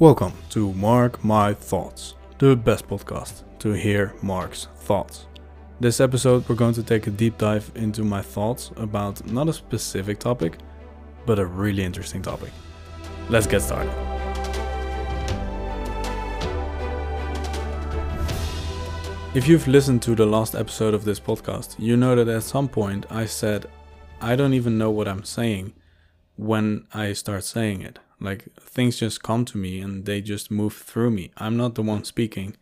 Welcome to Mark My Thoughts, the best podcast to hear Mark's thoughts. This episode, we're going to take a deep dive into my thoughts about not a specific topic, but a really interesting topic. Let's get started. If you've listened to the last episode of this podcast, you know that at some point I said, I don't even know what I'm saying when I start saying it. Like things just come to me and they just move through me. I'm not the one speaking.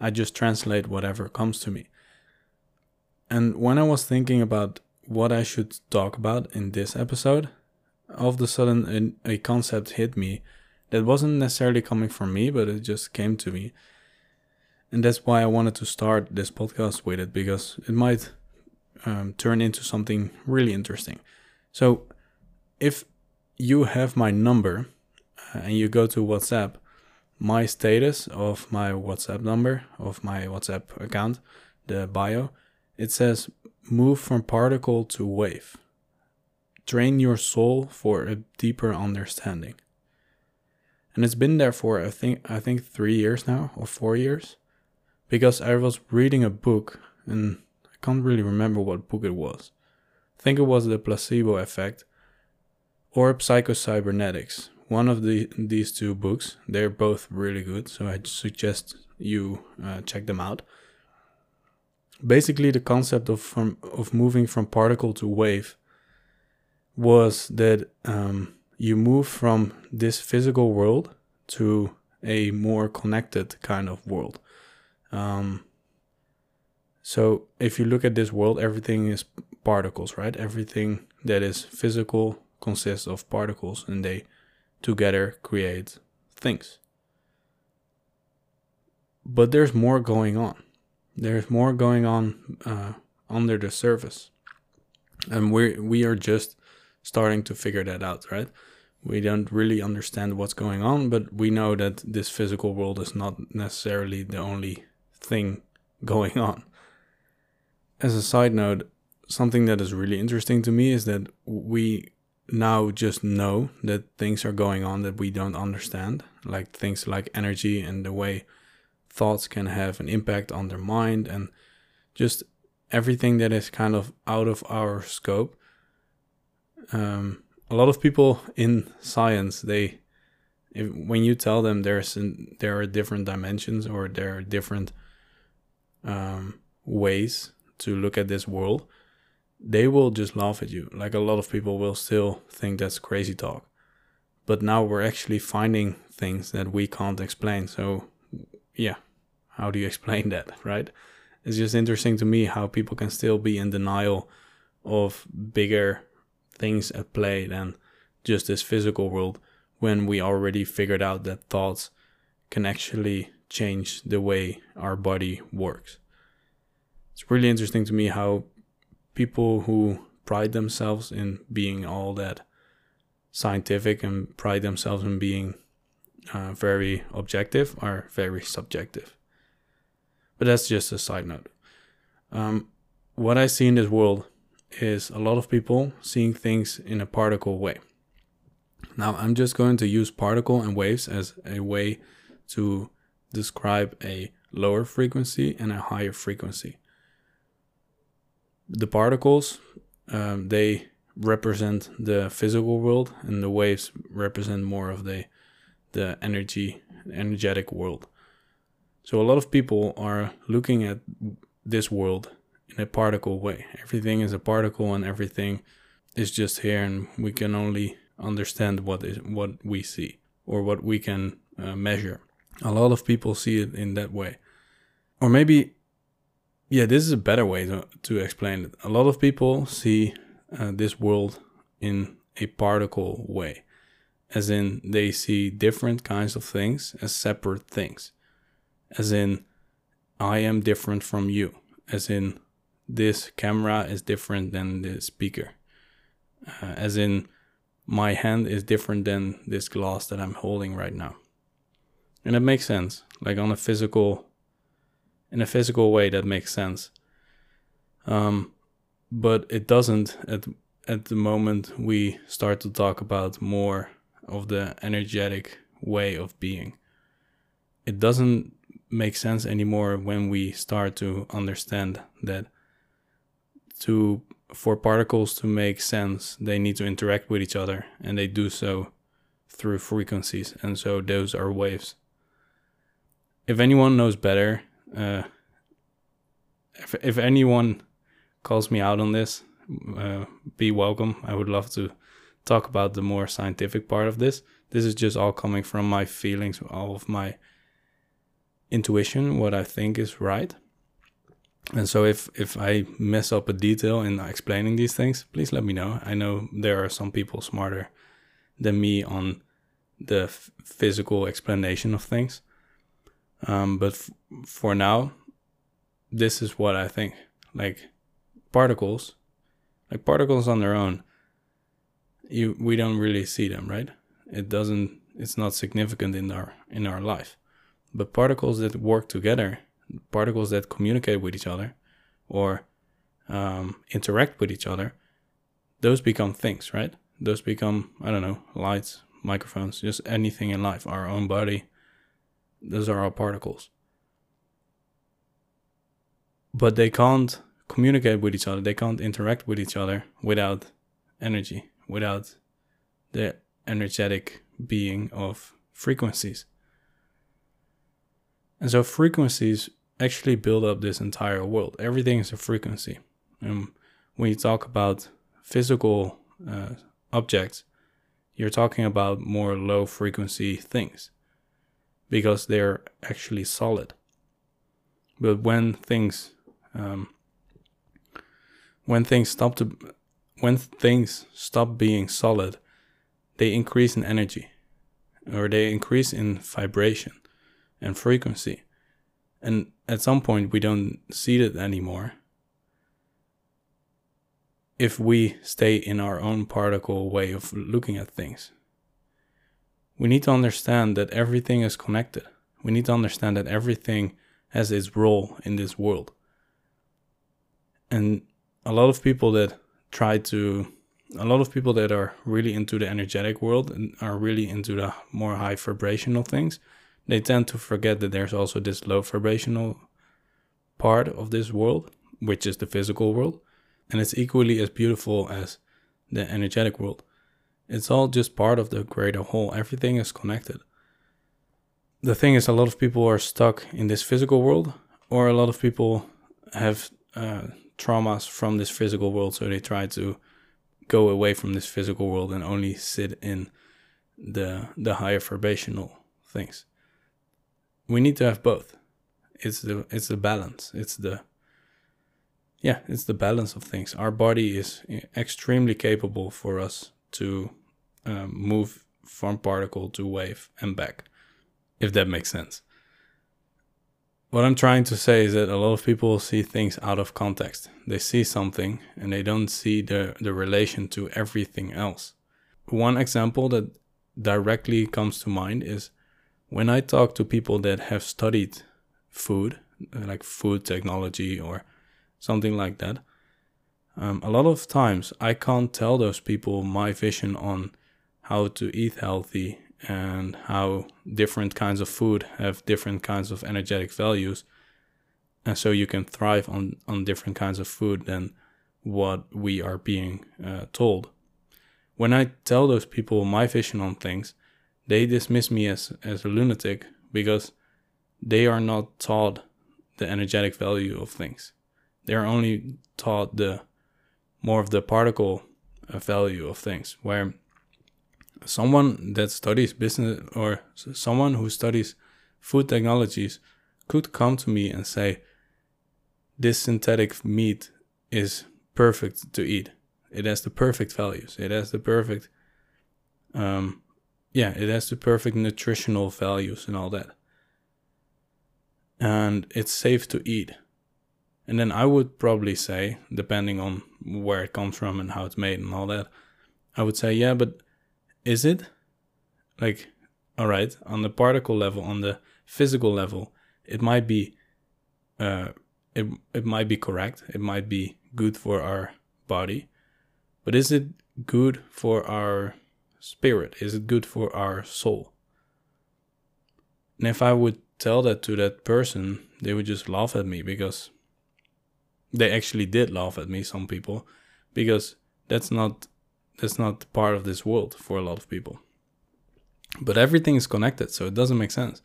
I just translate whatever comes to me. And when I was thinking about what I should talk about in this episode, all of a sudden a, a concept hit me that wasn't necessarily coming from me, but it just came to me. And that's why I wanted to start this podcast with it because it might um, turn into something really interesting. So, if you have my number uh, and you go to WhatsApp, my status of my WhatsApp number, of my WhatsApp account, the bio, it says move from particle to wave. Train your soul for a deeper understanding. And it's been there for I think I think 3 years now or 4 years because I was reading a book and I can't really remember what book it was. I think it was The Placebo Effect or Psychocybernetics. One of the these two books. They're both really good, so I suggest you uh, check them out. Basically, the concept of from of moving from particle to wave was that um, you move from this physical world to a more connected kind of world. Um, so if you look at this world, everything is particles, right? Everything that is physical consists of particles and they together create things. But there's more going on. There's more going on uh, under the surface. And we we are just starting to figure that out, right? We don't really understand what's going on, but we know that this physical world is not necessarily the only thing going on. As a side note, something that is really interesting to me is that we now just know that things are going on that we don't understand, like things like energy and the way thoughts can have an impact on their mind and just everything that is kind of out of our scope. Um, a lot of people in science, they, if, when you tell them there's an, there are different dimensions or there are different um, ways to look at this world, they will just laugh at you. Like a lot of people will still think that's crazy talk. But now we're actually finding things that we can't explain. So, yeah, how do you explain that, right? It's just interesting to me how people can still be in denial of bigger things at play than just this physical world when we already figured out that thoughts can actually change the way our body works. It's really interesting to me how people who pride themselves in being all that scientific and pride themselves in being uh, very objective are very subjective. But that's just a side note. Um, what I see in this world is a lot of people seeing things in a particle way. Now, I'm just going to use particle and waves as a way to describe a lower frequency and a higher frequency the particles um, they represent the physical world and the waves represent more of the the energy energetic world. So a lot of people are looking at this world in a particle way. Everything is a particle and everything is just here and we can only understand what is what we see or what we can uh, measure. A lot of people see it in that way. Or maybe yeah, this is a better way to, to explain it. A lot of people see uh, this world in a particle way, as in they see different kinds of things as separate things, as in I am different from you, as in this camera is different than the speaker, uh, as in my hand is different than this glass that I'm holding right now. And it makes sense, like on a physical in a physical way that makes sense. Um, but it doesn't at at the moment we start to talk about more of the energetic way of being. It doesn't make sense anymore when we start to understand that to for particles to make sense, they need to interact with each other, and they do so through frequencies, and so those are waves. If anyone knows better, uh, if if anyone calls me out on this, uh, be welcome. I would love to talk about the more scientific part of this. This is just all coming from my feelings, all of my intuition, what I think is right. And so if if I mess up a detail in explaining these things, please let me know. I know there are some people smarter than me on the f- physical explanation of things. Um, but f- for now, this is what I think. Like particles, like particles on their own, you we don't really see them, right? It doesn't. It's not significant in our in our life. But particles that work together particles that communicate with each other or um, interact with each other, those become things, right? Those become, I don't know, lights, microphones, just anything in life, our own body. Those are all particles. But they can't communicate with each other, they can't interact with each other without energy, without the energetic being of frequencies. And so frequencies actually build up this entire world. Everything is a frequency. And when you talk about physical uh, objects, you're talking about more low frequency things because they're actually solid. But when things um, when things stop to when things stop being solid, they increase in energy or they increase in vibration and frequency. And at some point, we don't see it anymore. If we stay in our own particle way of looking at things, we need to understand that everything is connected. We need to understand that everything has its role in this world. And a lot of people that try to, a lot of people that are really into the energetic world and are really into the more high vibrational things, they tend to forget that there's also this low vibrational part of this world, which is the physical world, and it's equally as beautiful as the energetic world. It's all just part of the greater whole. Everything is connected. The thing is, a lot of people are stuck in this physical world, or a lot of people have uh, traumas from this physical world, so they try to go away from this physical world and only sit in the the higher vibrational things we need to have both. It's the it's the balance. It's the yeah, it's the balance of things. Our body is extremely capable for us to um, move from particle to wave and back, if that makes sense. What I'm trying to say is that a lot of people see things out of context. They see something and they don't see the, the relation to everything else. One example that directly comes to mind is when I talk to people that have studied food, like food technology or something like that, um, a lot of times I can't tell those people my vision on how to eat healthy and how different kinds of food have different kinds of energetic values. And so you can thrive on, on different kinds of food than what we are being uh, told. When I tell those people my vision on things, they dismiss me as, as a lunatic because they are not taught the energetic value of things. They are only taught the more of the particle uh, value of things, where someone that studies business or someone who studies food technologies could come to me and say, This synthetic meat is perfect to eat. It has the perfect values. It has the perfect um, yeah, it has the perfect nutritional values and all that. And it's safe to eat. And then I would probably say, depending on where it comes from and how it's made and all that, I would say, yeah, but is it? Like, all right, on the particle level, on the physical level, it might be, uh, it it might be correct. It might be good for our body, but is it good for our spirit? Is it good for our soul? And if I would tell that to that person, they would just laugh at me because they actually did laugh at me, some people, because that's not that's not part of this world for a lot of people. But everything is connected, so it doesn't make sense.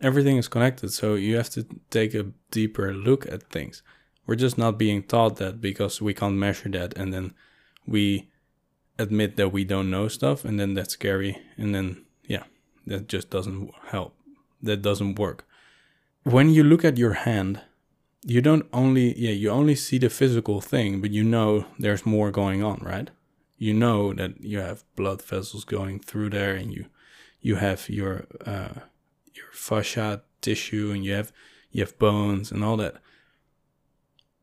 Everything is connected, so you have to take a deeper look at things. We're just not being taught that because we can't measure that and then we admit that we don't know stuff and then that's scary and then yeah, that just doesn't help. That doesn't work. When you look at your hand, you don't only yeah, you only see the physical thing, but you know there's more going on, right? You know that you have blood vessels going through there and you you have your uh, your fascia tissue and you have you have bones and all that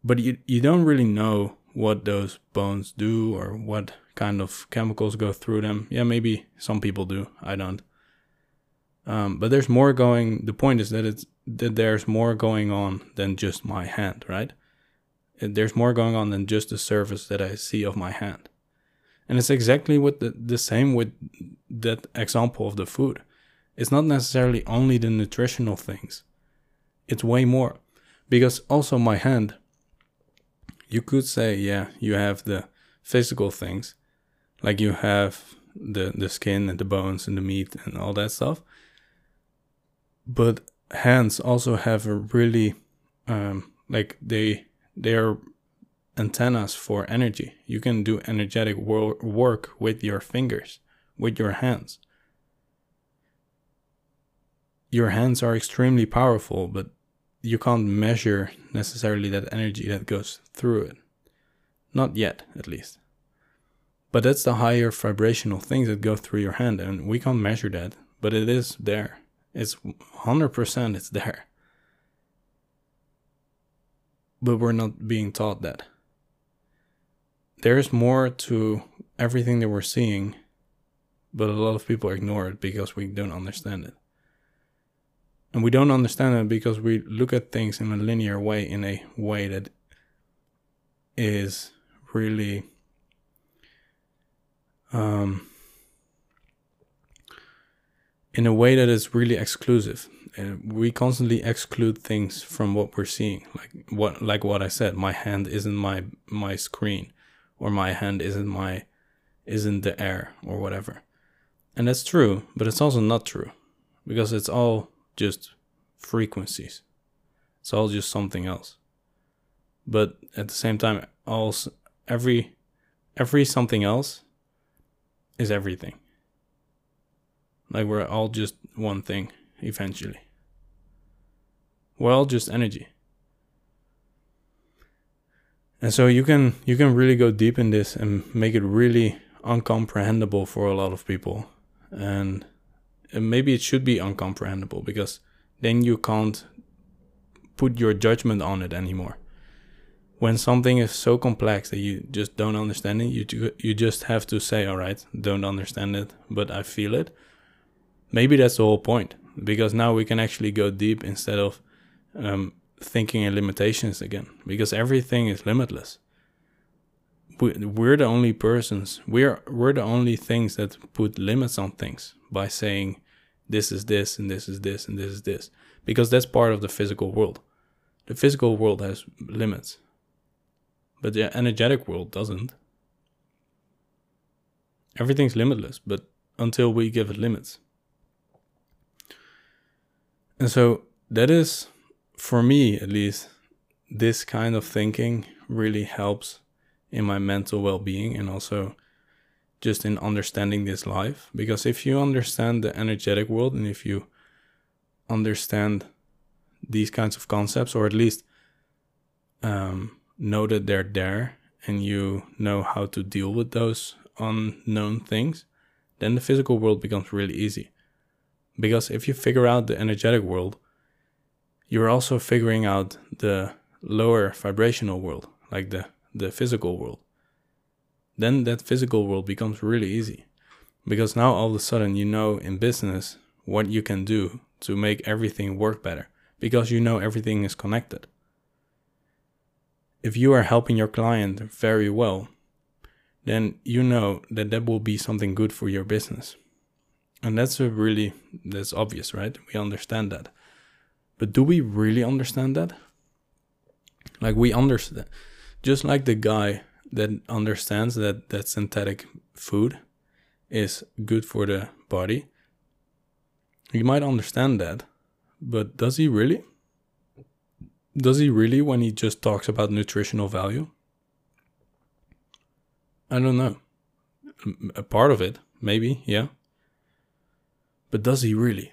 but you you don't really know what those bones do or what kind of chemicals go through them. Yeah, maybe some people do. I don't. Um, but there's more going. The point is that it's that there's more going on than just my hand, right? There's more going on than just the surface that I see of my hand, and it's exactly what the the same with that example of the food. It's not necessarily only the nutritional things. It's way more, because also my hand you could say, yeah, you have the physical things, like you have the the skin and the bones and the meat and all that stuff. But hands also have a really, um, like they they are antennas for energy. You can do energetic wor- work with your fingers, with your hands. Your hands are extremely powerful, but you can't measure necessarily that energy that goes through it. Not yet, at least. But that's the higher vibrational things that go through your hand, and we can't measure that, but it is there. It's 100% it's there. But we're not being taught that. There's more to everything that we're seeing, but a lot of people ignore it because we don't understand it. And we don't understand it because we look at things in a linear way, in a way that is really um, in a way that is really exclusive. And we constantly exclude things from what we're seeing. Like what like what I said, my hand isn't my my screen or my hand isn't my isn't the air or whatever. And that's true, but it's also not true because it's all just frequencies. It's all just something else. But at the same time, also every every something else is everything. Like we're all just one thing eventually. We're all just energy. And so you can you can really go deep in this and make it really uncomprehendable for a lot of people. And maybe it should be uncomprehendable because then you can't put your judgment on it anymore. When something is so complex that you just don't understand it, you you just have to say, "All right, don't understand it, but I feel it." Maybe that's the whole point because now we can actually go deep instead of um, thinking in limitations again because everything is limitless. We're the only persons. We're we're the only things that put limits on things by saying this is this and this is this and this is this because that's part of the physical world. The physical world has limits, but the energetic world doesn't. Everything's limitless, but until we give it limits. And so that is, for me at least, this kind of thinking really helps in my mental well being and also just in understanding this life. Because if you understand the energetic world and if you understand these kinds of concepts, or at least um, know that they're there and you know how to deal with those unknown things, then the physical world becomes really easy. Because if you figure out the energetic world, you're also figuring out the lower vibrational world, like the, the physical world then that physical world becomes really easy. Because now all of a sudden you know in business what you can do to make everything work better because you know everything is connected. If you are helping your client very well, then you know that that will be something good for your business. And that's a really that's obvious, right? We understand that. But do we really understand that? Like we understand just like the guy that understands that that synthetic food is good for the body. He might understand that, but does he really? Does he really when he just talks about nutritional value? I don't know. A part of it, maybe, yeah. But does he really?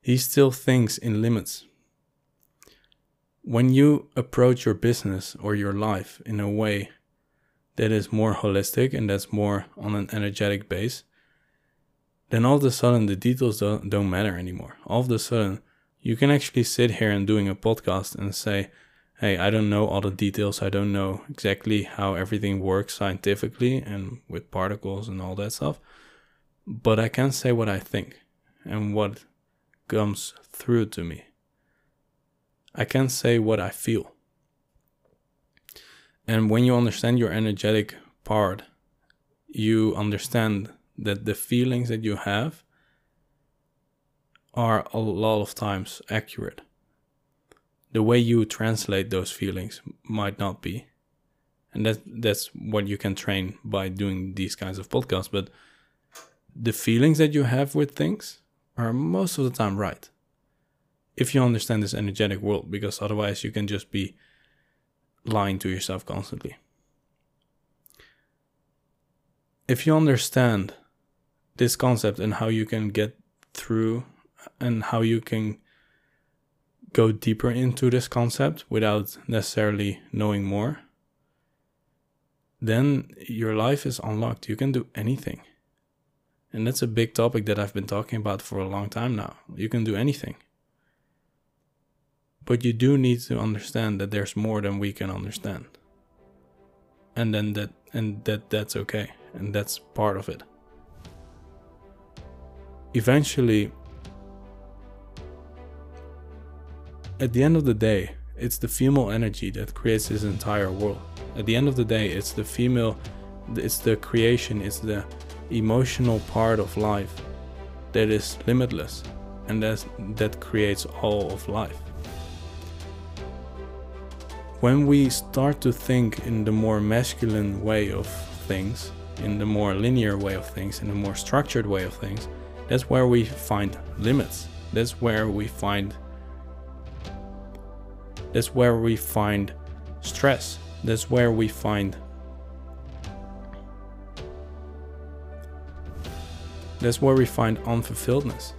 He still thinks in limits. When you approach your business or your life in a way that is more holistic and that's more on an energetic base, then all of a sudden the details don't, don't matter anymore. All of a sudden, you can actually sit here and doing a podcast and say, hey, I don't know all the details. I don't know exactly how everything works scientifically and with particles and all that stuff. But I can say what I think and what comes through to me. I can say what I feel. And when you understand your energetic part, you understand that the feelings that you have are a lot of times accurate the way you translate those feelings might not be and that that's what you can train by doing these kinds of podcasts but the feelings that you have with things are most of the time right if you understand this energetic world because otherwise you can just be lying to yourself constantly if you understand this concept and how you can get through and how you can go deeper into this concept without necessarily knowing more, then your life is unlocked. You can do anything. And that's a big topic that I've been talking about for a long time now. You can do anything. But you do need to understand that there's more than we can understand. And then that and that that's okay. And that's part of it. Eventually At the end of the day, it's the female energy that creates this entire world. At the end of the day, it's the female, it's the creation, it's the emotional part of life that is limitless and that, that creates all of life. When we start to think in the more masculine way of things, in the more linear way of things, in the more structured way of things, that's where we find limits. That's where we find that's where we find stress. That's where we find That's where we find unfulfilledness.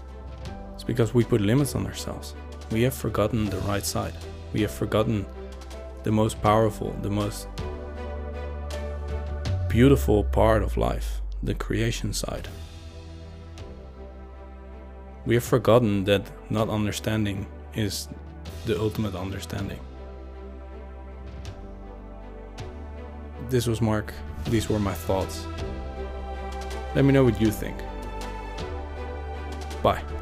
It's because we put limits on ourselves. We have forgotten the right side. We have forgotten the most powerful, the most beautiful part of life, the creation side. We have forgotten that not understanding is the ultimate understanding. This was Mark. These were my thoughts. Let me know what you think. Bye.